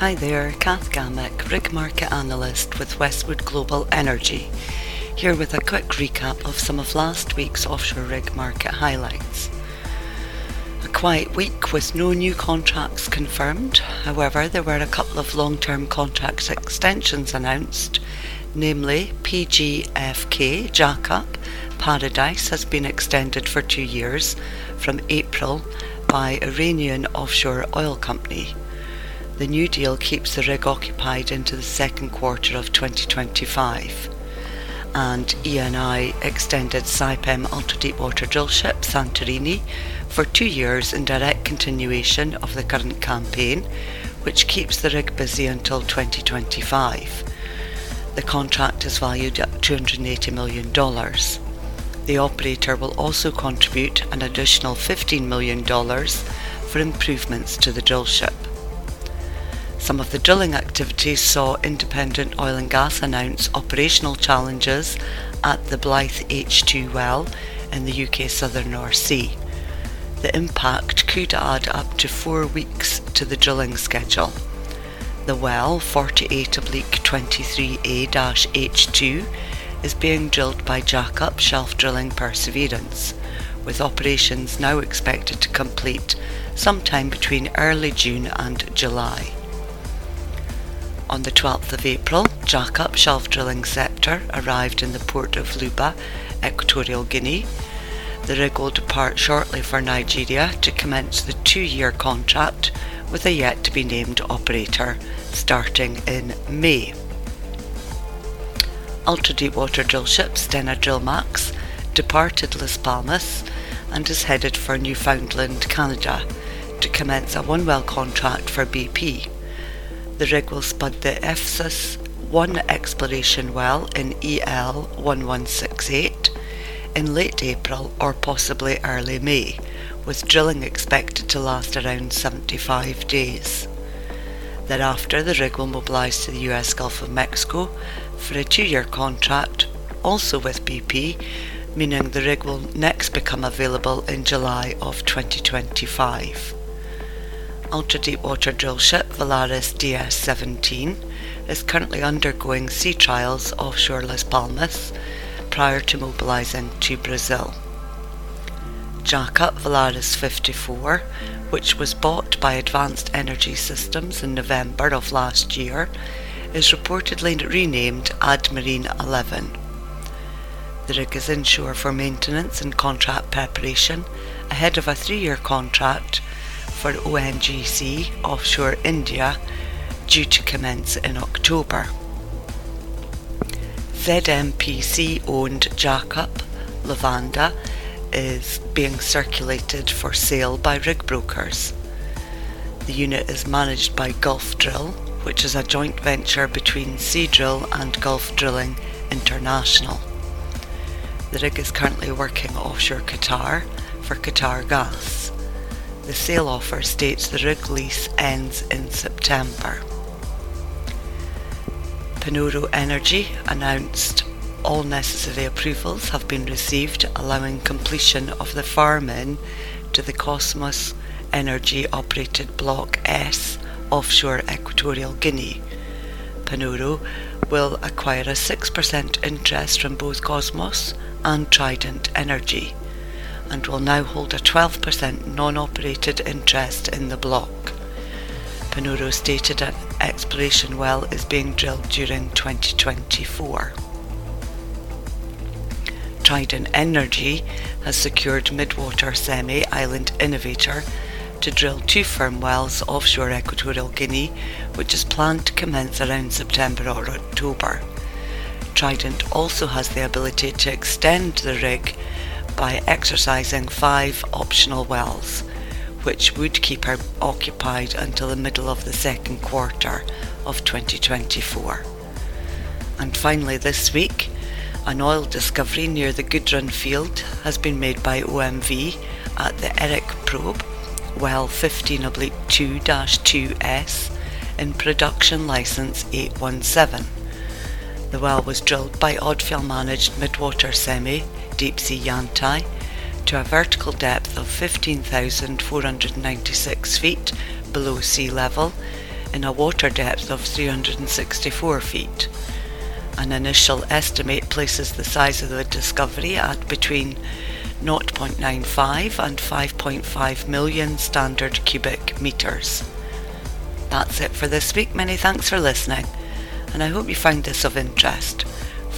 Hi there, Kath Gammack, rig market analyst with Westwood Global Energy, here with a quick recap of some of last week's offshore rig market highlights. A quiet week with no new contracts confirmed, however, there were a couple of long term contract extensions announced, namely PGFK Jackup Paradise has been extended for two years from April by Iranian Offshore Oil Company. The new deal keeps the rig occupied into the second quarter of 2025. And Eni extended Saipem ultra-deepwater drillship Santorini for two years in direct continuation of the current campaign, which keeps the rig busy until 2025. The contract is valued at $280 million. The operator will also contribute an additional $15 million for improvements to the drillship. Some of the drilling activities saw independent oil and gas announce operational challenges at the Blythe H2 well in the UK southern North Sea. The impact could add up to four weeks to the drilling schedule. The well, 48 oblique 23A H2, is being drilled by Jackup Shelf Drilling Perseverance, with operations now expected to complete sometime between early June and July. On the 12th of April, Jackup Shelf Drilling Scepter arrived in the port of Luba, Equatorial Guinea. The rig will depart shortly for Nigeria to commence the two-year contract with a yet-to-be-named operator starting in May. Ultra-deepwater drillship Stena Drillmax departed Las Palmas and is headed for Newfoundland, Canada to commence a one-well contract for BP the rig will spud the Ephesus 1 exploration well in EL 1168 in late April or possibly early May, with drilling expected to last around 75 days. Thereafter, the rig will mobilise to the US Gulf of Mexico for a two year contract, also with BP, meaning the rig will next become available in July of 2025 ultra-deepwater drillship Valaris DS-17 is currently undergoing sea trials offshore Las Palmas prior to mobilising to Brazil. Jackup Valaris 54, which was bought by Advanced Energy Systems in November of last year, is reportedly renamed Admarine 11. The rig is inshore for maintenance and contract preparation ahead of a three-year contract for ONGC offshore India due to commence in October. ZMPC owned Jackup Lovanda is being circulated for sale by rig brokers. The unit is managed by Gulf Drill, which is a joint venture between Seadrill and Gulf Drilling International. The rig is currently working offshore Qatar for Qatar Gas. The sale offer states the rig lease ends in September. Panoro Energy announced all necessary approvals have been received allowing completion of the farm-in to the Cosmos Energy operated Block S offshore Equatorial Guinea. Panoro will acquire a 6% interest from both Cosmos and Trident Energy and will now hold a 12% non-operated interest in the block. Panoro stated an exploration well is being drilled during 2024. Trident Energy has secured Midwater Semi Island Innovator to drill two firm wells offshore Equatorial Guinea, which is planned to commence around September or October. Trident also has the ability to extend the rig by exercising five optional wells, which would keep her occupied until the middle of the second quarter of 2024. And finally, this week, an oil discovery near the Gudrun field has been made by OMV at the Erik probe, well 15 2 2S, in production license 817. The well was drilled by Odfjell managed Midwater Semi Deepsea Yantai to a vertical depth of 15,496 feet below sea level in a water depth of 364 feet. An initial estimate places the size of the discovery at between 0.95 and 5.5 million standard cubic metres. That's it for this week. Many thanks for listening, and I hope you found this of interest.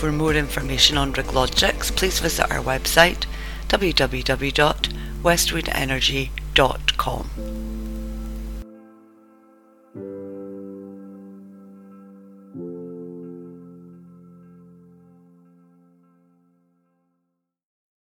For more information on RigLogix, please visit our website www.westwoodenergy.com.